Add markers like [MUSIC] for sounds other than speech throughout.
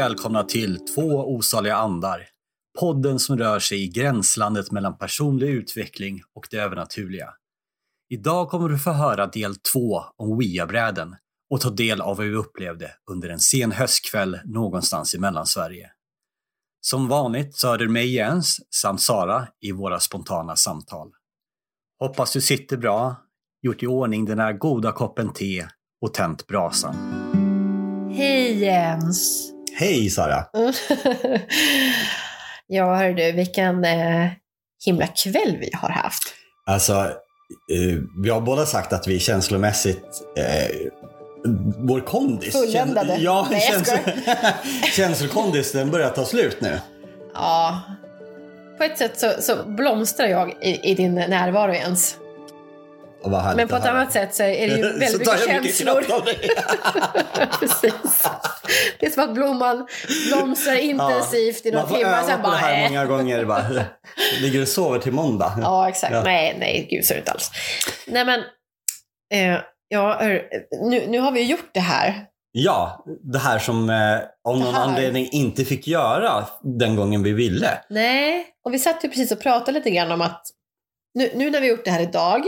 välkomna till Två osaliga andar. Podden som rör sig i gränslandet mellan personlig utveckling och det övernaturliga. Idag kommer du få höra del två om Ouija-bräden och ta del av vad vi upplevde under en sen höstkväll någonstans i Mellansverige. Som vanligt så hör du mig Jens samt Sara i våra spontana samtal. Hoppas du sitter bra, gjort i ordning den här goda koppen te och tänt brasan. Hej Jens! Hej Sara! [LAUGHS] ja, hör du, vilken eh, himla kväll vi har haft. Alltså, eh, vi har båda sagt att vi känslomässigt eh, vår kondis. Fulländade. Ja, Nej, käns [LAUGHS] känslokondis den börjar ta slut nu. Ja. På ett sätt så, så blomstrar jag i, i din närvaro Jens. Men på ett annat sätt så är det ju [LAUGHS] väldigt mycket känslor. [LAUGHS] Precis. Det är som att blomman blomstrar intensivt ja, i några timmar. Man får öva på det här många gånger. Bara, ligger och sover till måndag. [LAUGHS] Ja, exakt. Ja. Nej, nej, gud så är det inte alls. Nej, men eh, ja, nu, nu har vi gjort det här. Ja, det här som eh, av någon anledning inte fick göra den gången vi ville. Nej, och vi satt ju precis och pratade lite grann om att nu, nu när vi gjort det här idag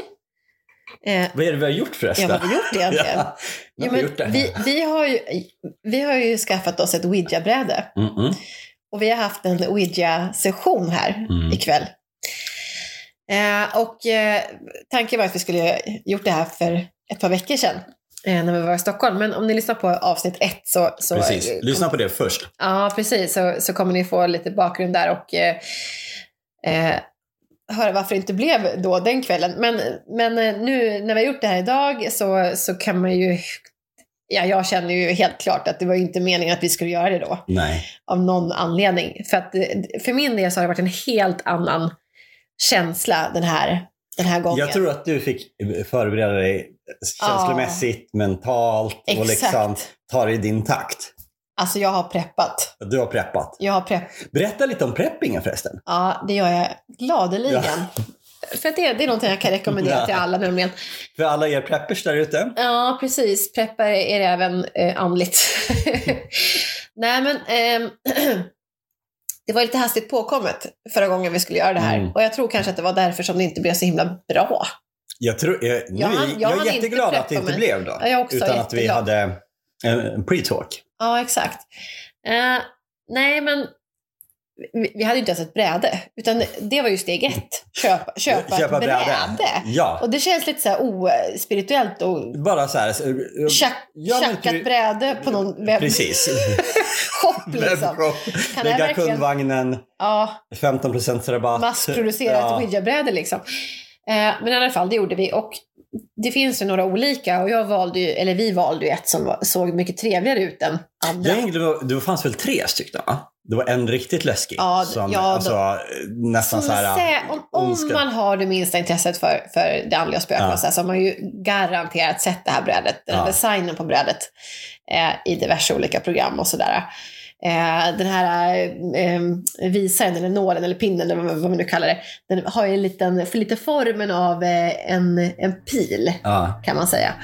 Eh, vad är det vi har gjort förresten? Ja, vad har vi gjort egentligen? [LAUGHS] ja, jo, men gjort vi, vi, har ju, vi har ju skaffat oss ett Ouija-bräde. Mm -mm. Och vi har haft en Ouija-session här mm. ikväll. Eh, och eh, tanken var att vi skulle gjort det här för ett par veckor sedan. Eh, när vi var i Stockholm. Men om ni lyssnar på avsnitt ett så... så precis, lyssna på det först. Ja, precis. Så, så kommer ni få lite bakgrund där. Och eh, eh, höra varför det inte blev då den kvällen. Men, men eh, nu när vi har gjort det här idag så, så kan man ju Ja, jag känner ju helt klart att det var inte meningen att vi skulle göra det då. Nej. Av någon anledning. För att eh, för min del så har det varit en helt annan känsla den här, den här gången. Jag tror att du fick förbereda dig känslomässigt, ja. mentalt och Exakt. liksom ta det i din takt. Alltså jag har preppat. Du har preppat? Jag har prepp. Berätta lite om preppingen förresten. Ja, det gör jag gladeligen. Ja. [LAUGHS] För att det, det är någonting jag kan rekommendera ja. till alla nämligen. För alla er preppers där ute. Ja, precis. Preppa är det även eh, andligt. [LAUGHS] Nej, men eh, [CLEARS THROAT] det var lite hastigt påkommet förra gången vi skulle göra det här. Mm. Och jag tror kanske att det var därför som det inte blev så himla bra. Jag, tror, jag, nu, jag, jag, jag är jätteglad att det inte mig. blev då. Jag också utan att vi hade en pre-talk. Ja, exakt. Uh, nej, men vi, hade ju inte ens ett bräde. Utan det var ju steg ett. Köpa, köpa, [LAUGHS] köpa ett bräde. bräde. Ja. Och det känns lite så här ospirituellt och... Bara så här... Tjack, tjackat bräde på någon webb... Precis. [LAUGHS] shop liksom. Kan Lägga verkligen... kundvagnen. Ja. 15% rabatt. Massproducerat ja. ouija-bräde liksom. Eh, men i alla fall, det gjorde vi. Och det finns ju några olika och jag valde ju, eller vi valde ju ett som var, såg mycket trevligare ut än andra. Ja, det, var, det fanns väl tre stycken? Det var en riktigt läskig. Ja, som, ja, alltså, då, nästan så här... Säga, om, om man har det minsta intresset för, för det andliga spöken ja. så, så har man ju garanterat sett det här brädet, den ja. designen på brädet eh, i diverse olika program och sådär. Eh, den här eh, visaren, eller nålen, eller pinnen, eller vad, vad man nu kallar det, den har ju en liten, för lite formen av eh, en, en pil, ja. kan man säga.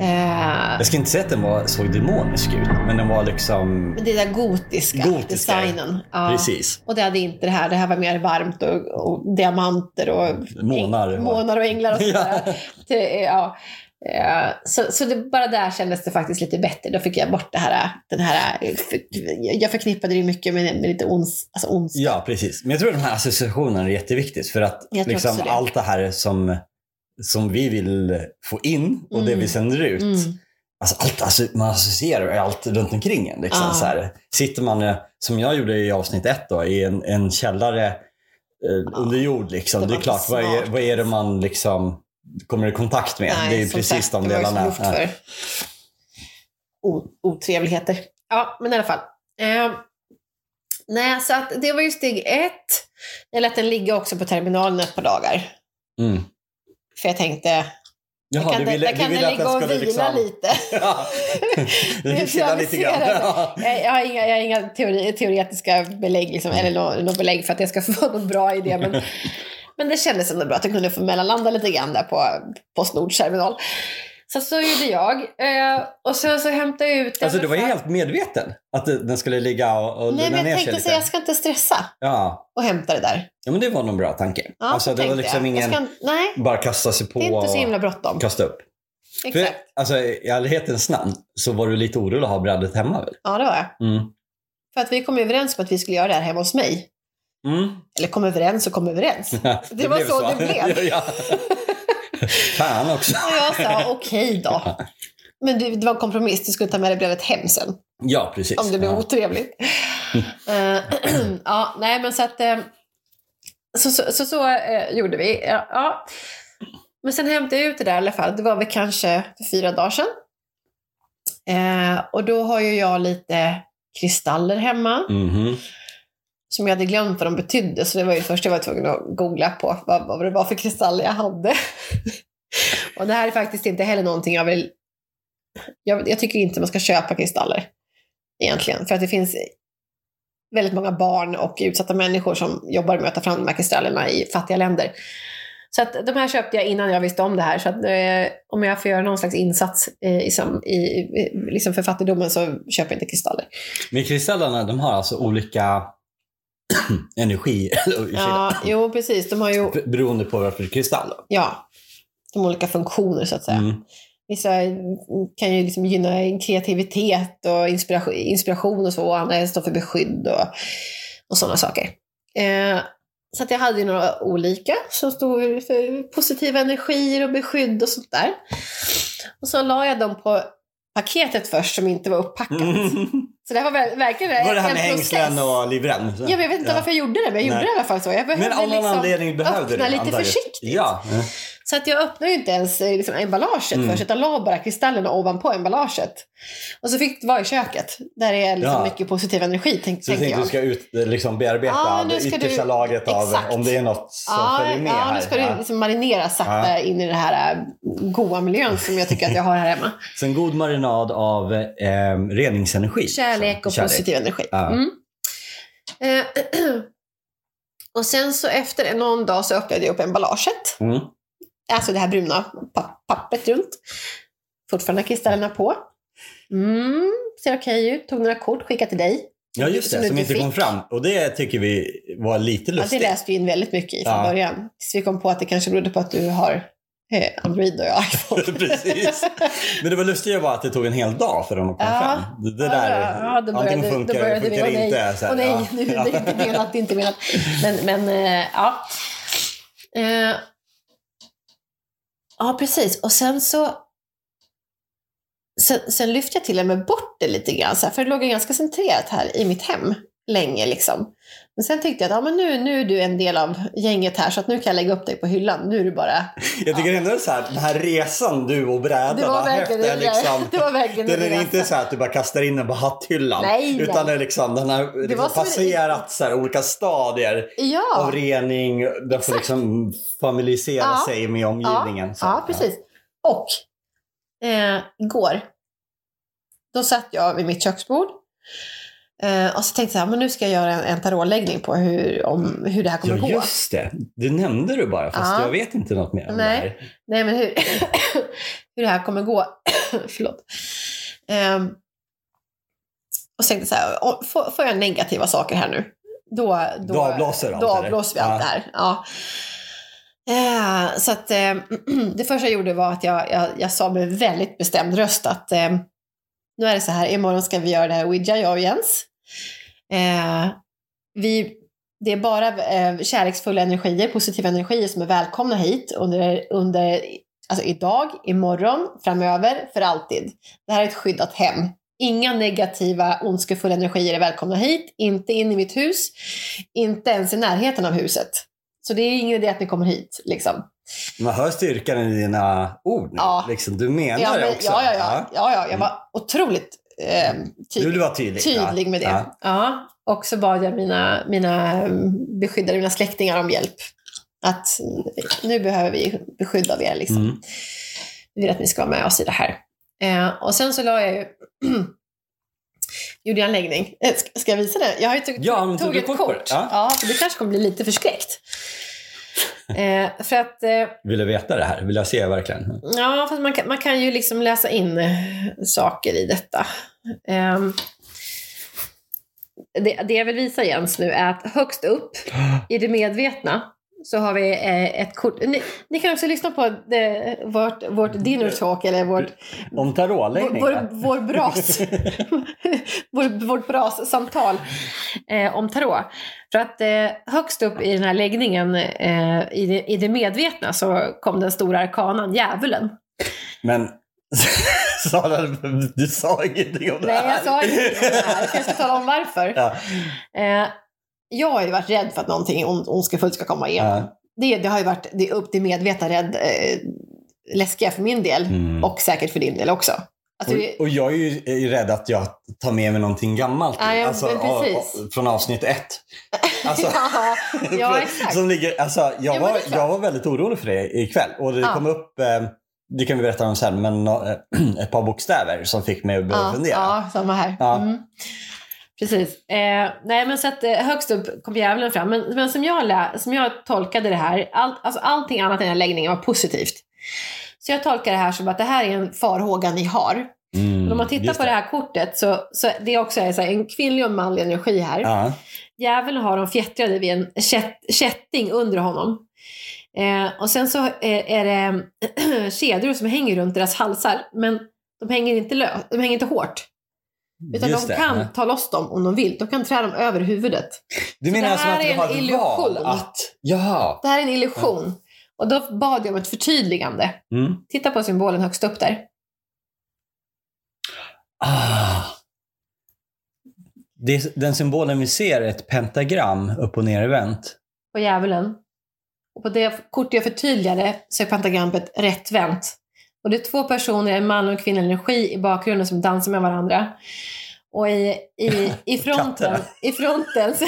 Eh, jag ska inte säga att den var, såg demonisk ut, men den var liksom... Det där gotiska, gotiska. designen. Ja. Precis. Och det hade inte det här. Det här var mer varmt och, och diamanter och månar, månar och änglar och sådär. [LAUGHS] ja. Eh, så, så det, bara där kändes det faktiskt lite bättre. Då fick jag bort det här, den här jag förknippade det mycket med, med lite ons, alltså ondska. Ja, precis. Men jag tror att de här associationerna är jätteviktigt för att liksom, det. allt det här som, som vi vill få in och mm. det vi sänder ut. Mm. Alltså, allt, alltså, man associerar allt runt omkring en. Liksom, ah. så här. Sitter man, eh, som jag gjorde i avsnitt ett, då, i en, en källare eh, ah. under jord. Liksom. Det, det är klart, vad är, vad är det man liksom kommer i kontakt med. Nej, det är precis sagt, de delarna. Det var ju för otrevligheter. Ja, men i alla fall. Eh, nej, så att det var ju steg ett. Jag lät den ligga också på terminalen ett par dagar. Mm. För jag tänkte, Jaha, där kan, du ville, där kan den ligga och vila liksom... lite. [LAUGHS] Ja, chilla lite grann. [LAUGHS] jag, har inga, jag har inga teori, teoretiska belägg, liksom, eller något, belägg för att det ska få någon bra idé. Men Men det kändes ändå bra att jag kunde få mellanlanda lite grann där på Postnords terminal. Så så gjorde jag. Eh, och sen så hämtade jag ut den. Alltså du var för- helt medveten att den skulle ligga och, och Nej, lugna men ner jag sig tänkte lite? säga jag ska inte stressa Ja. och hämta det där. ja, men det var nog en bra tanke. Ja, alltså så det var liksom jag. ingen Jag ska, nej, bara kasta sig på det är inte så himla och bråttom. kasta upp. För, Exakt. alltså, I ärlighetens namn så var du lite orolig att ha brädet hemma väl? Ja, det var jag. Mm. För att vi kom överens om att vi skulle göra det här hemma hos mig. Mm. Eller kom överens och kom överens. [LAUGHS] Det var blev så det blev. [LAUGHS] ja. Fan också. Och jag sa [LAUGHS] okej då. Men det, det var en kompromiss, du skulle ta med dig brevet hem sen. Ja, precis. Om det blev ja. otrevligt. Eh, [CLEARS THROAT] ja, nej men så att... eh, så så, så, så eh, gjorde vi. Ja, ja. Men sen hämtade jag ut det där i alla fall. Det var väl kanske för fyra dagar sedan. Eh, och då har ju jag lite kristaller hemma. Mhm. Som jag hade glömt vad de betydde. Så det var ju först jag var tvungen att googla på vad, vad det var för kristaller jag hade. [LAUGHS] och det här är faktiskt inte heller någonting jag vill... Jag, jag tycker inte man ska köpa kristaller. Egentligen. För att det finns väldigt många barn och utsatta människor som jobbar med att ta fram de här kristallerna i fattiga länder. Så att de här köpte jag innan jag visste om det här. Så att, eh, om jag får göra någon slags insats eh, liksom, i, i, liksom för fattigdomen så köper jag inte kristaller. Men kristallerna de har alltså olika [CLEARS THROAT] energi [LAUGHS] Ja, jo precis. De har ju beroende på vad för kristall. ja, de olika funktioner så att säga. Mm. Vissa kan ju liksom gynna kreativitet och inspiration, inspiration och så, och andra står för beskydd och, och sådana saker. Eh, så att jag hade ju några olika som stod för positiva energier och beskydd och sånt där. Och så la jag dem på paketet först som inte var upppackat. [LAUGHS] Mm. Så det var ver- verkligen Var det här en med process. hängslen och livrem? Ja, men jag vet inte Ja. varför jag gjorde det, men jag gjorde Nej. det i alla fall så. Jag behövde Men av någon liksom anledning behövde öppna du lite försiktigt. Ja. Så att jag öppnade ju inte ens eh, liksom, emballaget Mm. först, utan la bara kristallerna ovanpå emballaget. Och så fick det vara i köket, där det är liksom Ja. mycket positiv energi, tänk, Så du tänkte jag. du ska ut, liksom bearbeta Ja, det yttersta du- lagret av Exakt. om det är något som Ja, följer med ja, här. nu ska Ja. du liksom marinera sakta in i den här äh, goa miljön som jag tycker att jag har här hemma. [LAUGHS] Så en god marinad av eh, reningsenergi. Kärlek och Kärlek. positiv energi. Mm. Eh, [CLEARS THROAT] och sen så efter någon dag så öppnade jag upp emballaget. Mm. Alltså det här bruna pa- pappret runt. Fortfarande kristallerna på. Mm, ser okej ut. Tog några kort, skickade till dig. Ja, just det. du Som inte fick. kom fram. Och det tycker vi var lite Ja, det lustigt. läste vi in väldigt mycket i från Ja. början. Tills vi kom på att det kanske berodde på att du har eh, Android och jag iPhone. [LAUGHS] Precis. Men det var lustigt bara att det tog en hel dag för dem att komma Ja. fram. Det, det där, ja, då antingen började- funkar då det funkar vi, det åh inte. nej, Så här, åh nej, ja. nu, det är inte menat, det är inte menat. Men, men eh, ja. Ja, precis. Och sen så sen, sen lyfte jag till och med bort det lite grann, så här, för det låg ju ganska centrerat här i mitt hem länge. Liksom. Men sen tyckte jag att ja, men nu, nu är du en del av gänget här, så att nu kan jag lägga upp dig på hyllan. Nu är du bara... Jag tycker ändå så här, den här resan du och brädan Det var verkligen en- liksom, [LAUGHS] det var verkligen den en är inte så här att du bara kastar in den på hatthyllan. Nej, nej. utan det är liksom, den har liksom var som en- passerat så här, olika stadier Ja. av rening. Den får liksom familisera Ja. sig med omgivningen. Ja, Så, ja precis. Och eh, igår, då satt jag vid mitt köksbord eh, och så tänkte jag, men nu ska jag göra en, en tarotläggning på hur, om, hur det här kommer Ja, gå. just det. Det nämnde du bara, fast Ja. jag vet inte något mer om Nej. det här. Nej, men hur, [COUGHS] hur det här kommer gå. [COUGHS] Förlåt. Ehm, och så tänkte jag så här, får, får jag negativa saker här nu, då, då, Då avblåser allt, då avblåser vi allt Ja. det här. Ja. Eh, så att eh, [CLEARS THROAT] det första jag gjorde var att jag, jag, jag sa med väldigt bestämd röst att eh, nu är det så här, imorgon ska vi göra det här Ouija, jag och Jens. Eh, vi, det är bara eh, kärleksfulla energier, positiva energier som är välkomna hit under, under alltså idag, imorgon, framöver, för alltid. Det här är ett skyddat hem. Inga negativa, ondskefulla energier är välkomna hit, inte in i mitt hus, inte ens i närheten av huset. Så det är ingen idé att ni kommer hit. Liksom. Man hör styrkan i dina ord nu. Ja. Liksom, du menar Ja, det men, också. ja, ja, ja, ja, ja, jag var otroligt eh, Du tydlig, vara tydlig. tydlig med det. Ja. Ja. Och så bad jag mina, mina mm, beskyddare, mina släktingar om hjälp. Att nu behöver vi beskydda er. Liksom. Mm. Vi vill att ni ska vara med oss i det här. Eh, och sen så la jag ju... [CLEARS THROAT] gjorde jag en läggning. Eh, ska, jag visa det? Jag har ju tog, Ja, tog tog du ett kort? Ja. Ja, så du kanske kommer bli lite förskräckt. Eh, för att, eh, Vill du veta det här? Vill jag se verkligen? ja, fast man kan, man kan ju liksom läsa in eh, saker i detta. Ehm, det, det jag vill visa Jens nu är att högst upp i det medvetna så har vi eh, ett kort. Ni, ni kan också lyssna på det, vårt, vårt dinner talk eller vårt, Om tarotläggning? vår, vår bras, [LAUGHS] vår, vårt brassamtal eh, om tarot. För att eh, högst upp i den här läggningen, eh, i, det, i det medvetna, så kom den stora arkanan, djävulen. Men [LAUGHS] Sara, du sa ingenting om det Nej, här. jag sa ingenting om det här. Jag ska tala om varför. Ja. Jag har ju varit rädd för att någonting on- ondskefullt ska komma igenom. Ja. Det, det har ju varit det upp till medvetna rädd, eh, läskiga för min del Mm. och säkert för din del också. Alltså, Och, och jag är ju är rädd att jag tar med mig någonting gammalt. Ja, ja, alltså, av- av- från avsnitt ett. [LAUGHS] Alltså, ja, [LAUGHS] exakt. Som ligger, alltså, jag, var, jag var väldigt orolig för det ikväll. Och det kom upp, eh, det kan vi berätta om sen, men [CLEARS THROAT] ett par bokstäver som fick mig att börja Ja, fundera. ja, samma här. Ja. Mm. Precis. Eh, nej, men så att eh, högst upp kom djävulen fram. Men, men som, jag lä- som jag tolkade det här, all, alltså allting annat än den läggningen var positivt. Så jag tolkar det här som att det här är en farhåga ni har. Mm, om man tittar på det här kortet så, så det är också är så här, en kvinnlig och manlig energi här. Ja. Djävulen har de fjättrade vid en kätt, kätting under honom. Eh, och sen så eh, är det [CLEARS THROAT] kedjor som hänger runt deras halsar. Men de hänger inte, lö- de hänger inte hårt. Utan Just de det. kan Ja. ta loss dem om de vill. De kan trä dem över huvudet. Du menar det alltså här att är vi en har illusion. val att... Jaha. Det här är en illusion. Och då bad jag om ett förtydligande. Mm. Titta på symbolen högst upp där. Ah. Det, den symbolen vi ser är ett pentagram upp och ner vänt. På djävulen. Och på det kort jag förtydligade så är pentagrammet rätt vänt. Och det är två personer, en man och en kvinnlig energi i bakgrunden som dansar med varandra. Och i, i, i [LAUGHS] fronten, i fronten [LAUGHS]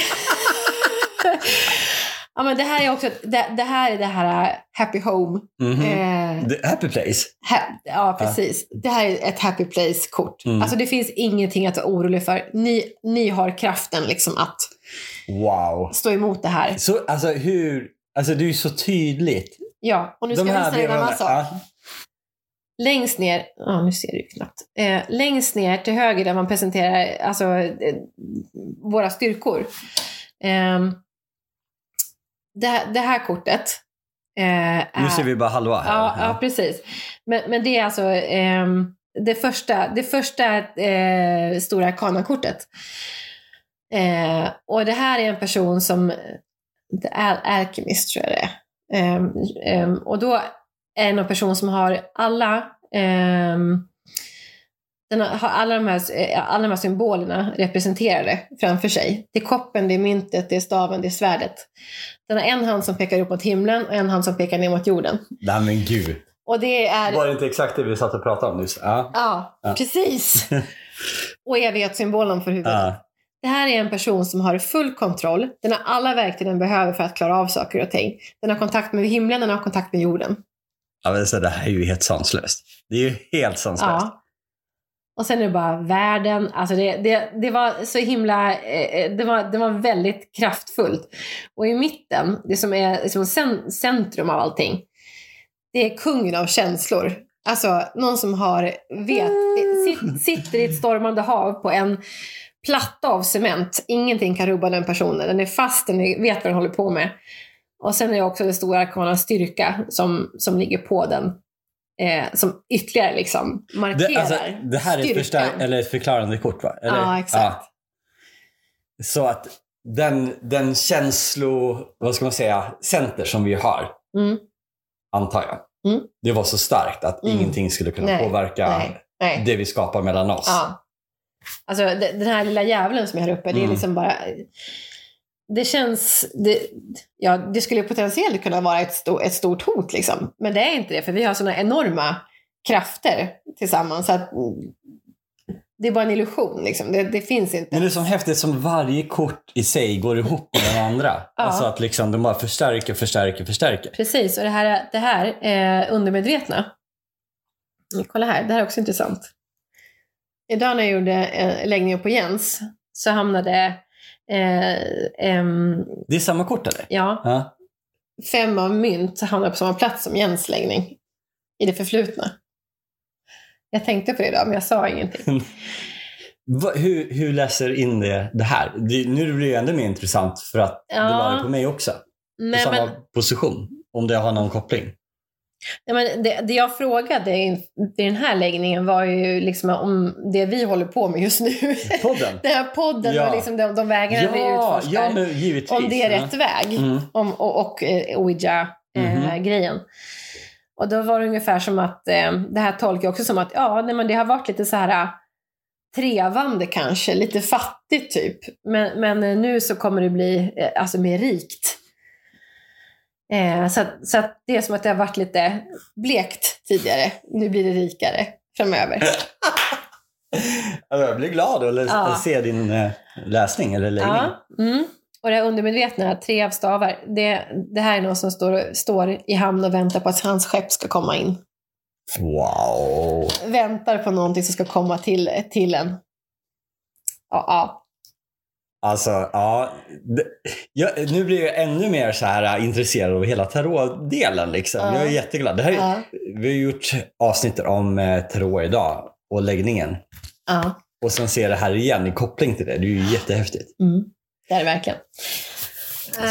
Ja men det här är också, det, det här är det här Happy Home. Mhm. Eh, The happy place. ha, ja precis. Det här är ett Happy Place-kort. Mm. Alltså det finns ingenting att vara orolig för. Ni, ni har kraften liksom att Wow. stå emot det här. Så, alltså hur... Alltså det är ju så tydligt. Ja, och nu ska jag visa dig en annan sak. Längst ner, ja nu ser du ju knappt. Eh, längst ner till höger där man presenterar alltså, eh, våra styrkor. Eh, det, här- det här kortet. Eh, Nu är- ser vi bara halva här. Ja, ja precis. Men, men det är alltså ehm, det första, det första eh, stora arkanakortet. Eh, och det här är en person som, Al Alchemist tror jag det är. Ehm, och då är en person som har alla ehm, den har har alla de, här, eh, alla de här symbolerna representerade framför sig. Det är koppen, det är myntet, det är staven, det är svärdet. Den har en hand som pekar upp mot himlen och en hand som pekar ner mot jorden. Nej men gud. Och det är... Var det inte exakt det vi satt och pratade om nyss? Ja. Ja, Ja. precis. [LAUGHS] och evighetssymbolen för huvudet. Ja. Det här är en person som har full kontroll. Den har alla verktyg den behöver för att klara av saker och ting. Den har kontakt med himlen, den har kontakt med jorden. Ja, men så det här är ju helt sanslöst. Det är ju helt sanslöst. Ja. Och sen är det bara världen. Alltså det, det, det var så himla... Eh, det, var, det var väldigt kraftfullt. Och i mitten, det som är liksom cen- centrum av allting, det är kungen av känslor. Alltså någon som har vet, sit, sitter i ett stormande hav på en platta av cement. Ingenting kan rubba den personen. Den är fast, den vet vad den håller på med. Och sen är det också den stora arkanans styrka som, som ligger på den. Eh, som ytterligare liksom markerar Det, alltså, det här är ett, förstär- eller ett förklarande kort va? Eller? Ja, exakt. Så att den, den känslo, vad ska man säga, center som vi har, Mm. antar jag. Mm. Det var så starkt att Mm. ingenting skulle kunna Nej, påverka nej, nej. det vi skapar mellan oss. Ja. Alltså de- den här lilla djävulen som är här uppe, det är Mm. liksom bara... Det känns... Det, ja, det skulle potentiellt kunna vara ett, sto, ett stort hot liksom. Men det är inte det, för vi har sådana enorma krafter tillsammans. Så att, det är bara en illusion liksom. Det, det finns inte. Men det är så häftigt som varje kort i sig går ihop med den andra. [LAUGHS] Ja. Alltså att liksom de bara förstärker, förstärker, förstärker. Precis, och det här, det här är undermedvetna. Kolla här, det här är också intressant. Idag när jag gjorde eh, läggningen på Jens så hamnade... Eh, ehm, Det är samma kort eller? ja, Ja. fem av mynt hamnar på samma plats som Jens läggning i det förflutna. Jag tänkte på det idag, men jag sa ingenting. [LAUGHS] Va, hur, hur läser in det, det här? Det, nu blir det ännu mer intressant för att Ja. det på mig också. Nej, på samma men, position. Om det har någon koppling. Nej, men det, det jag frågade i, i den här läggningen var ju liksom om det vi håller på med just nu. Podden? [LAUGHS] Den här podden Ja. och liksom de, de vägarna vi ja, utforskar. ja, men givetvis. om det är Ja. rätt väg. Mm. Om, och och eh. Ouija-grejen. Och då var det ungefär som att, eh, det här tolkar jag också som att ja, nej, men det har varit lite så här eh, trevande kanske, lite fattigt typ. Men, men eh, nu så kommer det bli eh, alltså mer rikt. Eh, så så att det är som att det har varit lite blekt tidigare. Nu blir det rikare framöver. [LAUGHS] Alltså, jag blir glad att Ja. se din eh, läsning eller läggning. Ja. Mm. Och det här undermedvetna, tre av stavar, det, det här är någon som står, står i hamn och väntar på att hans skepp ska komma in. Wow. Väntar på någonting som ska komma till, till en. Ja, ja. Alltså, ja. Jag, nu blir jag ännu mer så här äh, intresserad av hela tarot-delen. Liksom. Ja. Jag är jätteglad. Det här, ja, Vi har gjort avsnitt om eh, tarot idag och läggningen. ja. Och sen ser det här igen i koppling till det. Det är ju jättehäftigt. Mm. Det är det verkligen.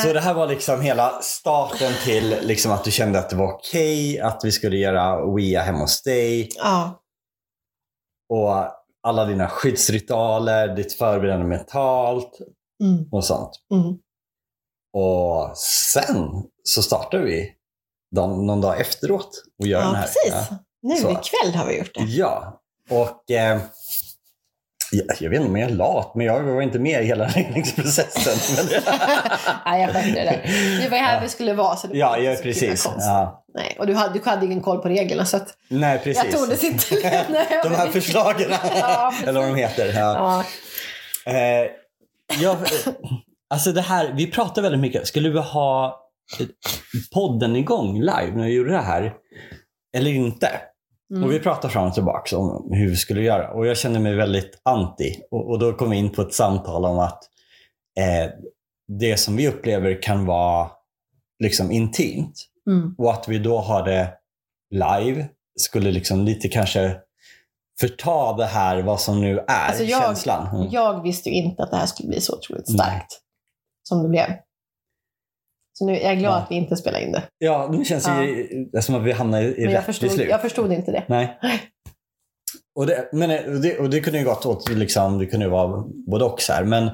Så det här var liksom hela starten till liksom att du kände att det var okej att vi skulle göra WIA hemma hos dig. Ja, Och alla dina skyddsritualer, ditt förberedande mentalt mm. och sånt. Mm. Och sen så startar vi dagen, någon dag efteråt och gör den ja här. precis. Nu Så. ikväll har vi gjort det. Ja, och eh, jag, jag vet inte om jag är lat, men jag var inte med i hela [LAUGHS] läggningsprocessen. [LAUGHS] Men, ja, jag skötte det var här Ja. vi skulle vara. Så det ja, var ja, så precis. Ja. Nej, och du hade, du hade ingen koll på reglerna så att Nej, jag precis. tordes inte [LAUGHS] lämna över De här det. förslagen, Ja, eller vad de heter. Ja. Ja. Eh, jag, alltså det här, vi pratar väldigt mycket. Skulle vi ha podden igång live när vi gjorde det här? Eller inte? Mm. Och vi pratade fram och tillbaka om hur vi skulle göra. Och jag kände mig väldigt anti. Och, och då kom vi in på ett samtal om att eh, det som vi upplever kan vara liksom intimt. Mm. Och att vi då har det live skulle liksom lite kanske förta det här, vad som nu är Alltså jag- känslan. Mm. Jag visste ju inte att det här skulle bli så otroligt Nej. starkt som det blev. Så nu är jag glad Ja. att vi inte spelar in det. Ja, nu känns det ju som att vi hamnar i, i rätt förstod, beslut. jag förstod inte det. Nej. [LAUGHS] Och det, men, eh, det, och det kunde ju gått åt, liksom, det kunde ju vara både och. Så här. Men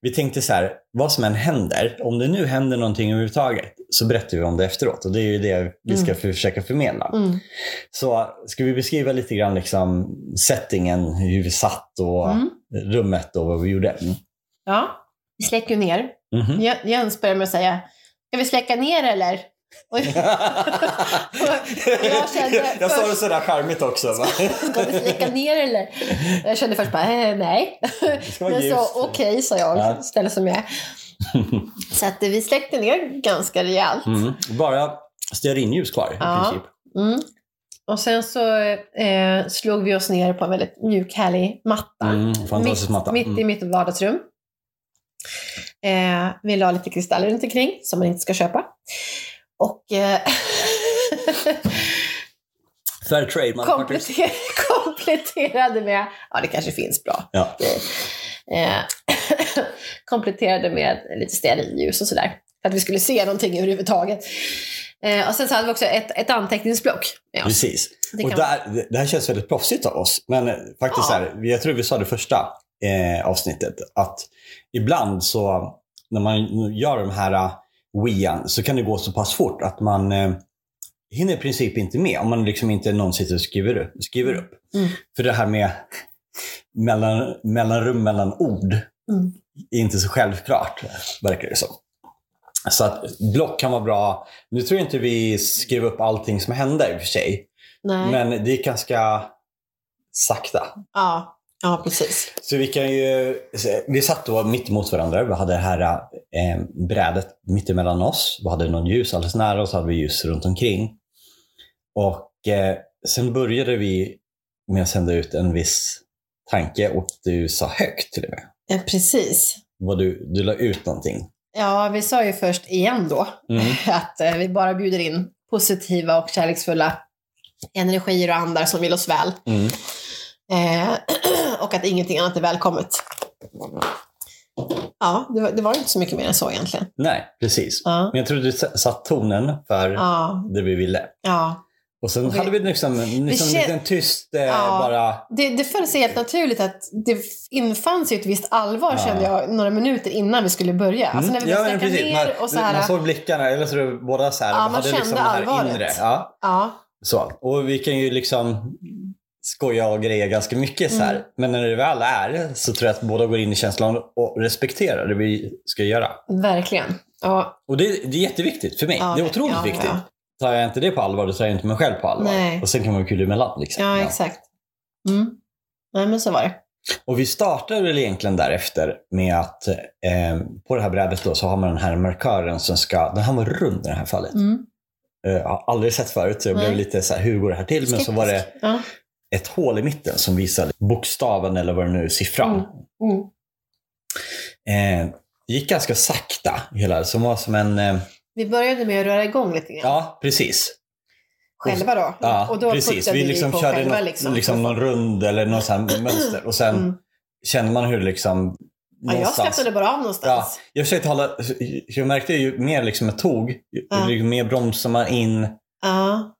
vi tänkte så här, vad som än händer, om det nu händer någonting överhuvudtaget, så berättar vi om det efteråt. Och det är ju det vi ska Mm. försöka förmedla. Mm. Så ska vi beskriva lite grann liksom, settingen, hur vi satt och Mm. rummet och vad vi gjorde. Mm. Ja, vi släcker ner. Mhm. Je- Jens börjar med att säga, ska vi släcka ner eller? Och [LAUGHS] jag kände jag sa det sådär charmigt också. Va? Ska vi släcka ner eller? Jag kände först bara, eh, nej. Men ljust. så okej, sa jag, Ja. ställer som jag är. [LAUGHS] Så att vi släckte ner ganska rejält. Mm. Bara stearinljus kvar i Ja. princip. Mm. Och sen så eh, slog vi oss ner på en väldigt mjuk, härlig matta. Mm, fantastisk mitt, matta. mitt i Mm. mitt vardagsrum. Eh, vi la lite kristaller runt omkring som man inte ska köpa. Och eh, [LAUGHS] Fair trade motherfuckers. kompletter, [LAUGHS] kompletterade med, ja det kanske finns bra Ja. grejer. Eh, [LAUGHS] kompletterade med lite stearinljus och sådär. För att vi skulle se någonting överhuvudtaget. Eh, och sen så hade vi också ett, ett anteckningsblock med oss. Precis. Det Och där, det här känns väldigt proffsigt av oss. Men eh, faktiskt, Ja. här, jag tror vi sa det första eh, avsnittet, att ibland så när man gör de här Wian så kan det gå så pass fort att man eh, hinner i princip inte med om man liksom inte någon sitter och skriver upp. Skriver upp. Mm. För det här med mellan, mellanrum mellan ord Mm. är inte så självklart, verkar det som. Så att block kan vara bra. Nu tror jag inte vi skrev upp allting som hände i och för sig. Nej. Men det gick ganska sakta. Ja. Ja, precis. Så vi kan ju... Vi satt då mitt emot varandra. Vi hade det här eh, brädet mitt emellan oss. Vi hade någon ljus alldeles nära och så hade vi ljus runt omkring. Och eh, sen började vi med att sända ut en viss tanke och du sa högt till och med. Eh, precis. Vad du, du la ut någonting. Ja, vi sa ju först igen då Mm. [LAUGHS] att eh, vi bara bjuder in positiva och kärleksfulla energier och andar som vill oss väl. Mm. Eh, [CLEARS THROAT] och att ingenting annat är välkommet. Ja, det var, det var inte så mycket mer än så egentligen. Nej, precis. Ja, Men jag tror du satt tonen för ja, det vi ville. ja. Och sen Och vi- hade vi liksom, liksom en kän- liten tyst eh, Ja. bara... Det, det föll sig helt naturligt att det infann sig ett visst allvar Ja. kände jag några minuter innan vi skulle börja. Alltså när vi Mm. började men ner och så här. man såg blickarna, eller så båda så här, Ja, man hade liksom kände det här allvaret. inre. Ja, Ja, så. Och vi kan ju liksom skoja och greja ganska mycket så. Mm. Men när det väl är så tror jag att båda går in i känslan och respekterar det vi ska göra. verkligen. Ja, Och det, det är jätteviktigt för mig. Ja, det är otroligt ja, viktigt. Tar jag inte det på allvar, då tar jag inte mig själv på allvar. Nej. Och sen kan man vara kul emellan. Liksom. ja, exakt. Mm. Nej, men så var det. Och vi startar väl egentligen därefter med att eh, på det här brädet då, så har man den här markören som ska, den här var rund i det här fallet. Mm. Eh, Jag har aldrig sett förut, så jag blev Nej. lite så här, hur går det här till? Men så var det. Ja. Ett hål i mitten som visade bokstaven eller vad det nu är, siffran. Mm. Mm. Eh, gick ganska sakta hela, som var som en, eh, Vi började med att röra igång lite grann. ja precis. Själva då. Ja, och då precis. Vi liksom på körde själva något, liksom. liksom. någon rund eller något sånt mönster och sen Mm. kände man hur det liksom Ja, jag någonstans- släppte bara av någonstans. Jag försökte hålla, jag märkte ju mer liksom ett tog, Ja. ju mer bromsar man in. Ja.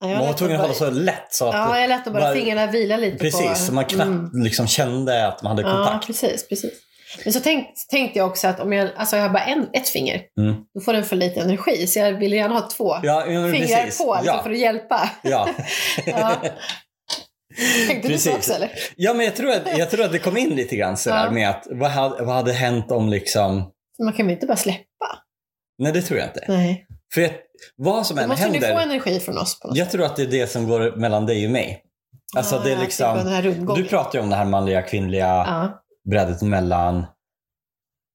Ja, jag Man var tvungen att hålla så lätt så att Ja, jag lät bara bara- fingrarna vila lite på... Precis, så man knappt Mm. liksom kände att man hade Ja, kontakt. precis, precis. Men så tänk, tänkte jag också att om jag, alltså jag har bara en, ett finger, Mm. då får den för lite energi. Så jag vill gärna ha två Ja, ja, fingrar precis. på liksom, Ja, för att hjälpa. ja. [LAUGHS] Ja. Tänkte du så Precis. också eller? ja, men jag tror, att, jag tror att det kom in lite grann sådär Ja. med att vad hade, vad hade hänt om liksom... Man kan väl inte bara släppa? Nej, det tror jag inte. Nej. För jag, vad som Då än måste händer, du få energi från oss på något jag tror att det är det som går mellan dig och mig. Alltså Ja, det är liksom... rundgången. Du pratar ju om det här manliga, kvinnliga Ja. brädet mellan...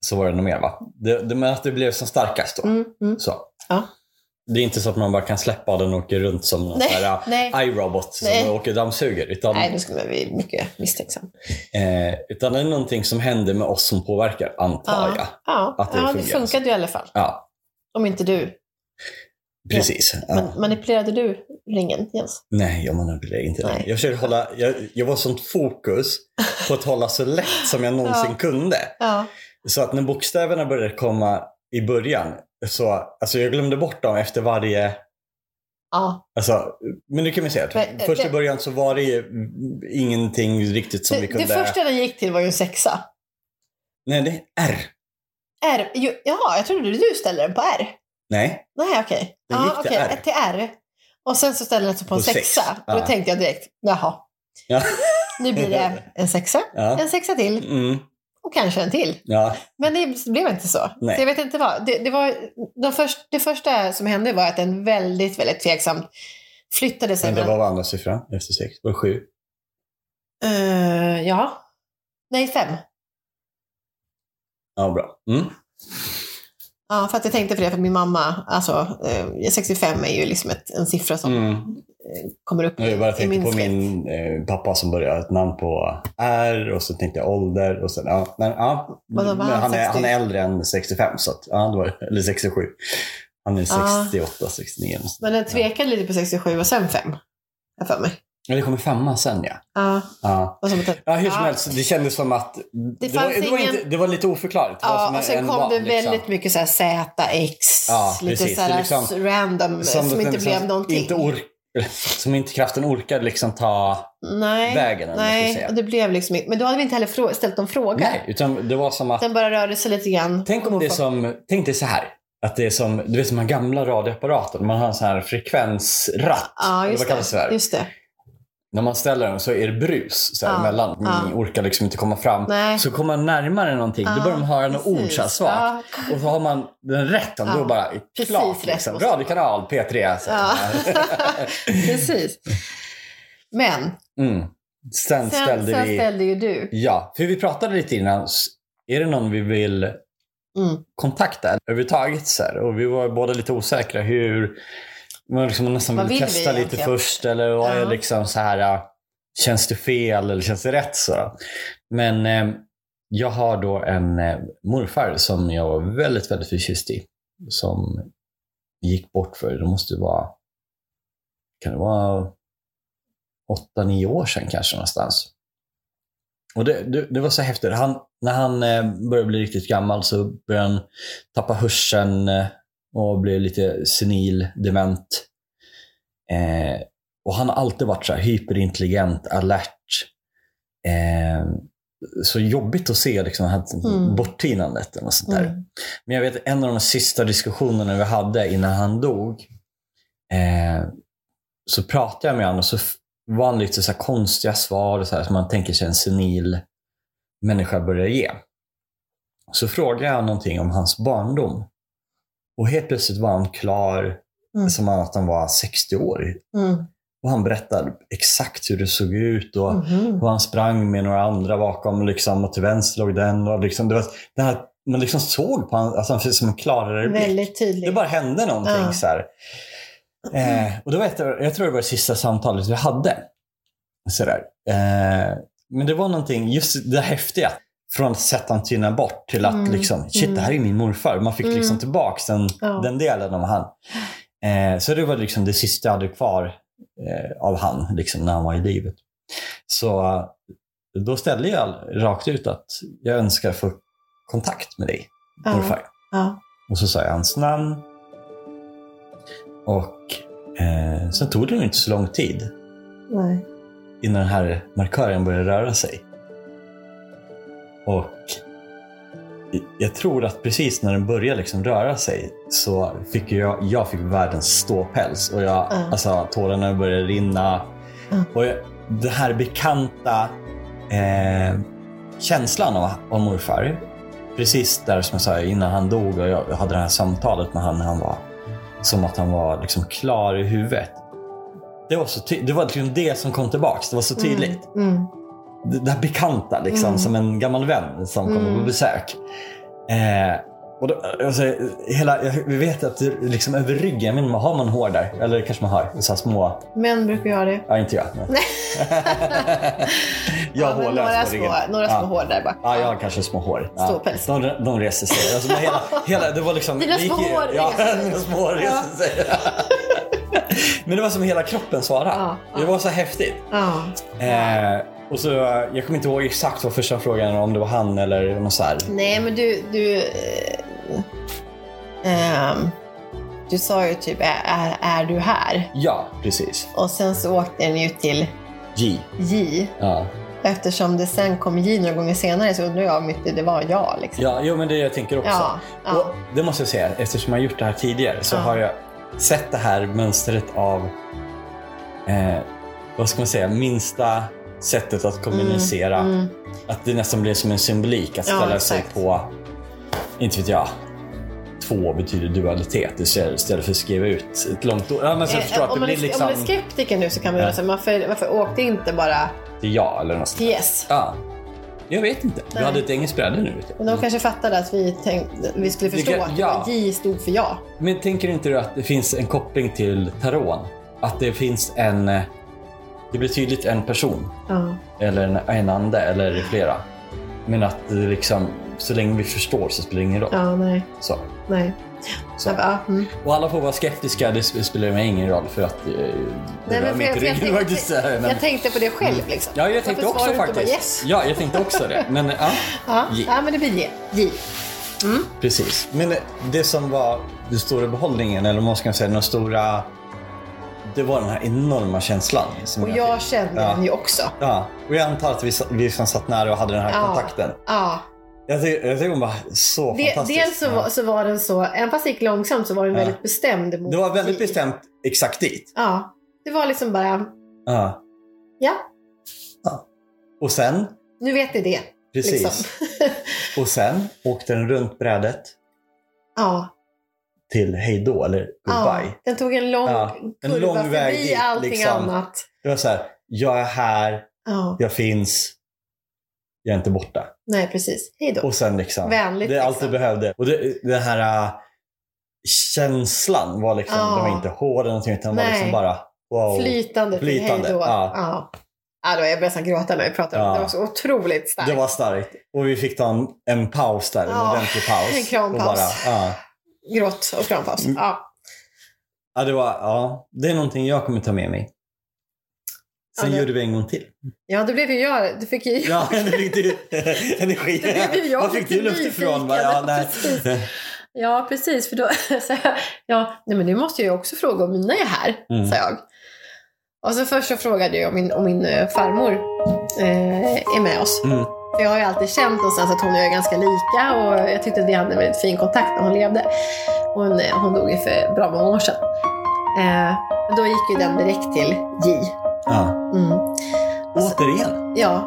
Så var det nog mer va? Det, det, men att det blev som starkast då. Mm, mm. Så. Ja. Det är inte så att man bara kan släppa och den åker runt som någon nej. iRobot som Nej. åker dammsuger. Utan, Nej, då skulle man bli mycket misstänksam. eh, utan det är någonting som händer med oss som påverkar, antar jag. Ja, Att det ja det funkade ju i alla fall. Ja, Om inte du. Precis. Ja. Men manipulerade du ringen, Jens? Nej, jag manipulerar inte det. Nej. Jag, hålla, jag, jag var sånt fokus på att hålla så lätt som jag [LAUGHS] någonsin Ja. kunde. Ja. Så att när bokstäverna började komma i början, så alltså jag glömde bort dem efter varje... ja. Alltså, men nu kan vi säga Men, eh, först i det- början så var det ju ingenting riktigt som Det, vi det kunde... första den gick till var ju en sexa. Nej, det är R. R. Jaha, jag trodde du ställde den på R. Nej. Nej, okej. Den Ja, gick till okej, R. Till R. Och sen så ställde den sig på en På sex. sexa. Och då tänkte jag direkt, jaha, Ja. nu blir det en sexa, Ja. en sexa till Mm. och kanske en till. Ja. Men det blev inte så. Nej. Så jag vet inte vad. Det, det, var, de först, det första som hände var att den väldigt, väldigt tveksamt flyttade sig. Men det var vad andra siffran efter sex? Var det sju? Eh, ja. Nej, fem. Ja, bra. Mm. Ja, för att jag tänkte på det för min mamma, alltså eh, 65 är ju liksom ett, en siffra som Mm. eh, kommer upp Jag bara tänkte på min eh, pappa som började ett namn på R och så tänkte jag ålder och sen, ja, men ja. Men han han, är, 60? han är äldre än 65, så att, ja, det var, eller 67. Han är Ja. 68, 69. eller så. Men den tvekade lite på 67 och sen 5. Jag för mig. Ja, det kommer femma sen ja. Ja, Ja, som ja hur som Ja. helst, det kändes som att det, var, fanns det, var, inte, det var lite oförklarligt. ja som och sen kom var, det liksom. väldigt mycket så här ZX, Ja, lite precis. så här Det är liksom- random som, det inte liksom blev någonting. Inte ork, som inte kraften orkade liksom ta nej, vägen. nej och det blev liksom inte. Men då hade vi inte heller ställt någon fråga. Nej, utan det var som att Den bara rörde sig lite grann. Tänk om det är som, tänk dig så här. Att det är som, du vet som de gamla radioapparater. Man har en sån här frekvensratt. Ja, just vad kallas det det. Just det. När man ställer den så är det brus så här Ja, emellan. ja. Ni orkar liksom inte komma fram. Nej. Så kommer man närmare någonting. då Ja, börjar man höra något ord så här svagt. Ja, Och så har man den rätten. Ja, Då bara precis klart. Liksom. Radiokanal P3. Så. Ja. [LAUGHS] Precis. Men Mm. Sen, sen, ställde sen vi... ställde ju du. Ja, för vi pratade lite innan. Är det någon vi vill Mm. kontakta överhuvudtaget. Så här. Och vi var båda lite osäkra hur... Man liksom nästan Vad vill vi testa lite egentligen? först. Eller vad är liksom så här... äh, Känns det fel eller känns det rätt? så? Men eh, jag har då en eh, morfar som jag var väldigt, väldigt förtjust i. Som gick bort för, det måste vara, kan det vara åtta, nio år sedan kanske någonstans. Och det, det, det var så häftigt. Han, när han eh, började bli riktigt gammal så började han tappa hörseln eh, och blev lite senil, dement. Eh, och han har alltid varit så hyperintelligent, alert. Eh, så jobbigt att se liksom, mm. borttinandet och sånt där. Mm. Men jag vet en av de sista diskussionerna vi hade innan han dog. Eh, så pratade jag med honom och så var han lite så konstiga svar så här, som man tänker sig en senil människa börjar ge. Så frågade jag någonting om hans barndom. Och helt plötsligt var han klar mm. som att han var 60 år. Mm. Och han berättade exakt hur det såg ut och mm. hur han sprang med några andra bakom liksom, och till vänster låg den. Och liksom, det var, det här, man liksom såg på honom alltså, som en klarare blick. Det bara hände någonting. Ja. Så eh, och det var ett, jag tror det var det sista samtalet vi hade. Så eh, men det var någonting, just det häftiga. Från att sätta han tyna bort till att mm. liksom, shit mm. det här är min morfar. Man fick liksom mm. tillbaks den, ja. den delen av han. Eh, så det var liksom det sista jag hade kvar eh, av han liksom, när han var i livet. Så då ställde jag rakt ut att jag önskar få kontakt med dig, ja. morfar. Ja. Och så sa jag hans namn. Och eh, sen tog det nog inte så lång tid. Nej. Innan den här markören började röra sig. Och jag tror att precis när den började liksom röra sig så fick jag, jag fick världens ståpäls och jag, mm. alltså, tårarna började rinna. Mm. Och jag, den här bekanta eh, känslan av, av morfar, precis där som jag sa innan han dog och jag hade det här samtalet med honom han var som att han var liksom klar i huvudet. Det var, så det var liksom det som kom tillbaks. Det var så tydligt. Mm. Mm det här bekanta, liksom, mm. som en gammal vän som kommer mm. på besök. Eh, och då, alltså, hela, vi vet att det, liksom över ryggen, men har man hår där? Eller kanske man har så små? Män brukar ju ha det. Ja, inte jag. [LAUGHS] Nej. jag har ja, hårlös några, små, några små ja. hår där bak. Ja, jag har kanske små hår. Ja. Ståpäls. De, de reser sig. Alltså, hela, hela, det var liksom, Dina små hår Ja, mina små hår reser sig. Men det var som hela kroppen svarade. Ja, det var så häftigt. Eh, och så, jag kommer inte ihåg exakt vad första frågan om det var han eller något så här. Nej, men du... Du, äh, ähm, du sa ju typ, är, är du här? Ja, precis. Och sen så åkte den ju till J. J. Ja. Eftersom det sen kom J några gånger senare så undrar jag om inte det var jag. Liksom. Ja, jo, men det jag tänker också. Ja, ja. Och det måste jag säga, eftersom jag har gjort det här tidigare så ja. har jag sett det här mönstret av, eh, vad ska man säga, minsta sättet att kommunicera. Mm, mm. Att det nästan blir som en symbolik att ställa ja, sig på, inte vet jag, två betyder dualitet istället för att skriva ut ett långt ord. Ja, men så eh, förstår om, man är, liksom... om man är skeptiker nu så kan man ja. säga, varför, varför åkte inte bara till ja eller något Till yes. Ja. Jag vet inte. Du hade ett engelskt bräde nu. Men de kanske fattade att vi, tänkte, vi skulle förstå kan, ja. att J stod för ja. Men tänker inte du att det finns en koppling till taron? Att det finns en eh, det blir tydligt en person. Ja. Eller en, en ande eller flera. Men att det liksom, så länge vi förstår så spelar det ingen roll. Ja, nej. Så. Nej. Så. Ja, mm. Och alla får vara skeptiska, det spelar mig ingen roll för att eh, det Nej, för jag, jag, jag, faktiskt. Men... jag tänkte på det själv. Mm. Liksom. Ja, jag tänkte också faktiskt. Yes? Ja, jag tänkte också det. Men, ja, [LAUGHS] ja, ja, men det blir J. J. Mm. Precis. Men det som var den stora behållningen, eller vad man ska säga, den stora det var den här enorma känslan. och jag, jag kände ja. den ju också. Ja, och jag antar att vi, vi som satt nära och hade den här ja. kontakten. Ja. Jag tycker, jag tycker hon var så det, fantastisk. Dels så, var, så var den så, även fast det gick långsamt så var den väldigt bestämd. Mot det var väldigt bestämt exakt dit. Ja, det var liksom bara... Ja. Ja. ja. Och sen? Nu vet ni det. Precis. Liksom. [LAUGHS] och sen åkte den runt brädet. Ja till hejdå eller goodbye. Ja, den tog en lång ja, en kurva lång förbi väg dit, allting liksom. annat. Det var så här, jag är här, ja. jag finns, jag är inte borta. Nej, precis. Hejdå. Och sen liksom, Vänligt, det är allt liksom. du behövde. Och det, den här uh, känslan var liksom, ja. den var inte hård eller någonting, utan den var liksom bara wow. Flytande, Flytande. till hejdå. Ja. Då jag började nästan gråta när vi pratade om Ja. det. Det var så otroligt starkt. Det var starkt. Och vi fick ta en, en paus där, en Ja, ordentlig paus. en krampaus. Och bara, ja. Gråt och krampaus. Mm. Ja. Ja, det var, ja, det är någonting jag kommer ta med mig. Sen Ja, det- gjorde vi en gång till. ja, det blev ju jag. Du fick ju... Ja, [LAUGHS] nu fick du energi. Det blev ju jag Var fick du luft ifrån? Ja, nej. Precis. Ja, precis. För då [LAUGHS] sa jag, ja, nej, men det måste jag ju också fråga om mina är här, Mm. sa jag. Och så först så frågade jag om min, om min eh, farmor eh, är med oss. Mm. För jag har ju alltid känt någonstans att hon och jag är ganska lika och jag tyckte att vi hade en väldigt fin kontakt när hon levde. Hon, eh, hon dog ju för bra många år sedan. Eh, då gick ju den direkt till J. Ja. Mm. Återigen, Ja,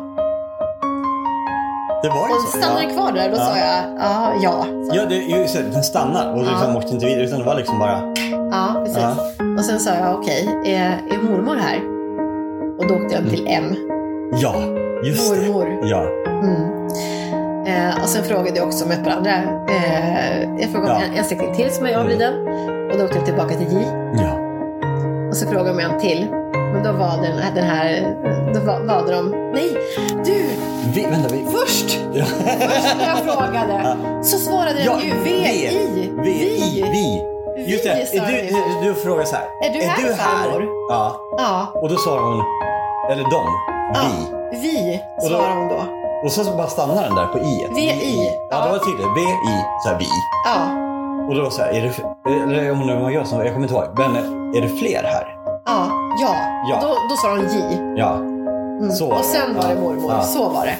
det var ju och så. stannade ja. kvar där. Då Ja. sa jag ja, ja. Så, Ja, det, just den stannar och liksom Ja. åkte inte vidare utan det var liksom bara... ja precis. Ja. Och sen sa jag okej, är, är mormor här? Och då åkte jag till M. Ja, just det. Mormor. Ja. Mm. Eh, och sen frågade jag också om ett par andra. Eh, jag frågade om Ja. en, en släkting till som är avliden. Och då åkte jag tillbaka till J. ja. Och så frågade jag om en till. Men då valde den, här- den här, då va- valde de, nej, du, Vi, vänta, vi... först, Ja. först när jag frågade Ja. så svarade Ja, den ju VI. Vi, vi, vi. Just det, Vi, du, du, du frågar så här. Är du här, farmor? Ja. Ja, Och då svarar hon, eller de, Ja. vi. Vi, svarade hon då. Och så bara stannar den där på i. VI. Ja, det var tydligt. VI, så här vi. Ja, Och då så här, är det, eller om det var jag som, jag kommer inte ihåg. Men är det fler här? ja, ja. Ja. Då, då svarade hon J. Ja. Mm. Så och sen var det mormor. Ja. Så var det.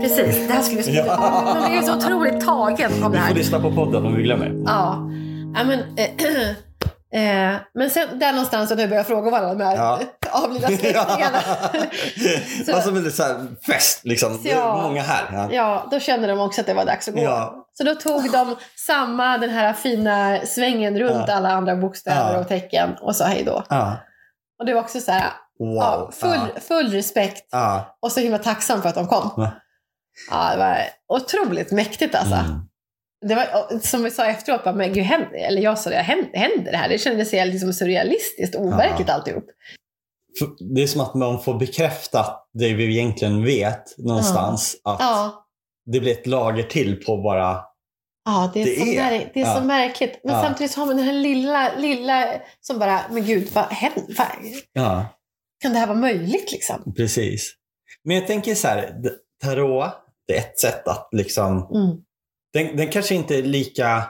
Precis, det här skulle vi skriva. Ja. Man blir så otroligt tagen av det Du får här. lyssna på podden om vi glömmer. Ja. ja men, [CLEARS THROAT] eh, men sen där någonstans när jag började fråga varandra med Ja. [LAUGHS] avlidna [LAUGHS] släktingarna. Så- alltså väldigt så här fest liksom. Det är Ja. många här. Ja. Ja, då kände de också att det var dags att gå. Ja. Så då tog de samma, den här fina svängen runt alla andra bokstäver och tecken och sa hej då. Och det var också så här, Wow. full, full respekt och så himla tacksam för att de kom. Ja. Ja, det var otroligt mäktigt alltså. Mm. Det var, och som vi sa efteråt, bara, men gud, händer, eller jag sa det, händer, det här? Det kändes helt liksom surrealistiskt, overkligt alltihop. För Det är som att man får bekräftat det vi egentligen vet någonstans. Att Ja, det blir ett lager till på bara... ja det är, Det så, är- det är så ja. märkligt. Men Ja. samtidigt har man den här lilla, lilla som bara, men gud, vad händer? Ja, kan det här vara möjligt liksom? precis. Men jag tänker så här, tarot, det är ett sätt att liksom... Mm. Den, den kanske inte är lika...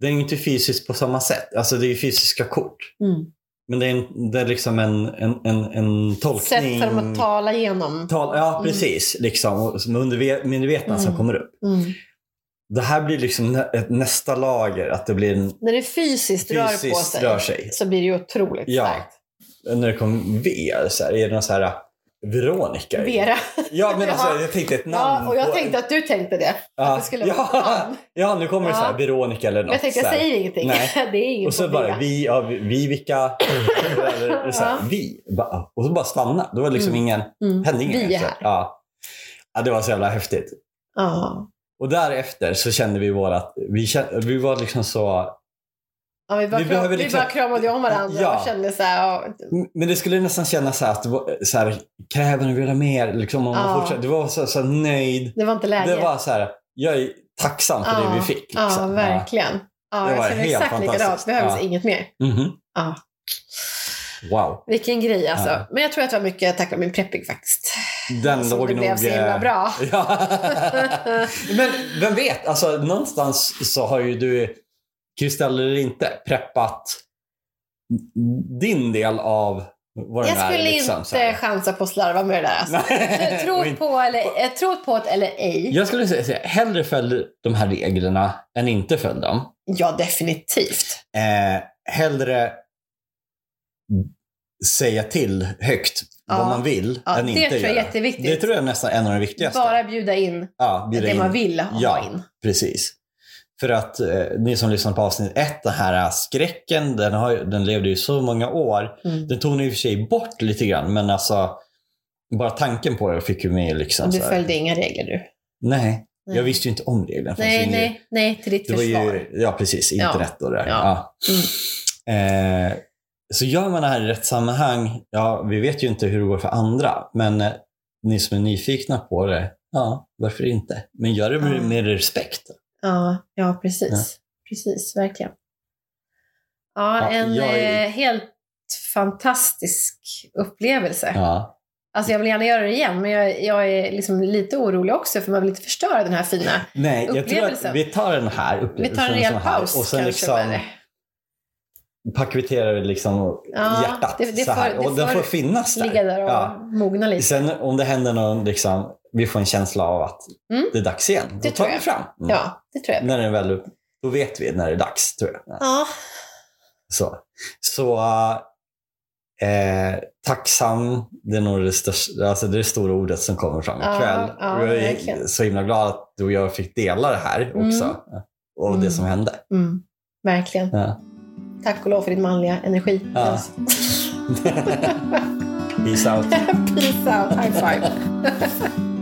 Den är inte fysisk på samma sätt. Alltså det är ju fysiska kort. Mm. Men det är, en, det är liksom en, en, en, en tolkning. Sätt för dem att tala igenom. Tal, ja, Mm. precis. Liksom, och som Mm. kommer upp. Mm. Det här blir liksom ett nästa lager. Att det blir en När det fysiskt, rör på fysiskt sig, rör sig. så blir det ju otroligt Ja. starkt. När det kommer V, så här, är det någon så här Veronica? Vera. Ja, men alltså Ja. jag tänkte ett namn. Ja, och jag på- tänkte att du tänkte det. ja, att det skulle vara ett ja, namn. [LAUGHS] ja, nu kommer det så här Ja. Veronica eller något. Jag tänkte, jag säger ingenting. Nej. [LAUGHS] Det är ingen Och så bara Vera. vi, ja, vi, vi vilka? Så här, Ja. Vi. Och så bara stanna. Det var liksom Mm. ingen, Mm. hände inget. Vi är här. Ja. ja, det var så jävla häftigt. Ja. Och därefter så kände vi vårat, vi, kände, vi var liksom så, Ja, vi bara, Vi kram, behöver vi liksom- bara kramade om varandra Ja. och kände så här, ja, men det skulle nästan kännas så här att det var så här, kräver ni vilja mer? Liksom, om man Ja. fortsätter. Du var så, så nöjd. det var inte läge. Det var så här, jag är tacksam för ja. det vi fick. Ja, Liksom. verkligen. Ja, Det jag var känner helt exakt likadant. fantastiskt. Behövs Ja. inget mer. Ja. Mhm. Ja. Wow. Vilken grej alltså. Ja. Men jag tror att det var mycket tack vare min prepping faktiskt. Den Som låg det nog... blev så himla eh, bra. [LAUGHS] Ja. [LAUGHS] Men vem vet, alltså någonstans så har ju du, Kristall eller inte, preppat din del av vad Jag den är. skulle liksom, inte chansa på att slarva med det där. Alltså. Trott på, eller, trott på det eller ej. Jag skulle säga, säga hellre följ de här reglerna än inte följ dem. Ja, definitivt. Eh, hellre säga till högt Ja. vad man vill Ja, än det inte tror jag är göra. jätteviktigt. Det tror jag är nästan en av de viktigaste. Bara bjuda in ja, bjuda det in. man vill ha Ja. in. Precis. För att eh, ni som lyssnar på avsnitt ett, den här skräcken, den, har, den levde ju så många år. Mm. Den tog ni i och för sig bort lite grann, men alltså bara tanken på det fick ju mig liksom Och du följde inga regler du. Nej, Nej. jag visste ju inte om reglerna. Det fanns ju Nej, nej, nej, till ditt Det var försvar. ju, ja precis, internet och det där. Ja. Ja. Eh, så gör man det här i rätt sammanhang, ja, vi vet ju inte hur det går för andra, men eh, ni som är nyfikna på det, ja, varför inte? Men gör det med, Ja. med respekt. Ja, ja precis. Ja. Precis, verkligen. Ja, Ja, en är- eh, helt fantastisk upplevelse. Ja. Alltså jag vill gärna göra det igen, men jag, jag är liksom lite orolig också för man vill inte förstöra den här fina. Nej, jag tror att Upplevelsen. vi tar den här Vi upplevelsen tar en rejäl paus och sen liksom paketerar vi liksom Ja, hjärtat det- det så här. det och den får får finnas där. Ligga där och Ja. mogna lite. Sen om det händer någon, liksom, vi får en känsla av att Mm. det är dags igen. Då Det tar vi fram. Mm. Ja, det tror jag. När det väl, då vet vi när det är dags, tror jag. Ja. Ja, Så, så eh, tacksam, det är nog det, största, alltså det, det stora ordet som kommer fram Ja, ikväll. ja, jag är verkligen. så himla glad att du och jag fick dela det här Mm. också. Och det Mm. som hände. mm, verkligen. Ja. Tack och lov för din manliga energi. Ja. [LAUGHS] Peace out. [LAUGHS] Peace out, high five. [LAUGHS]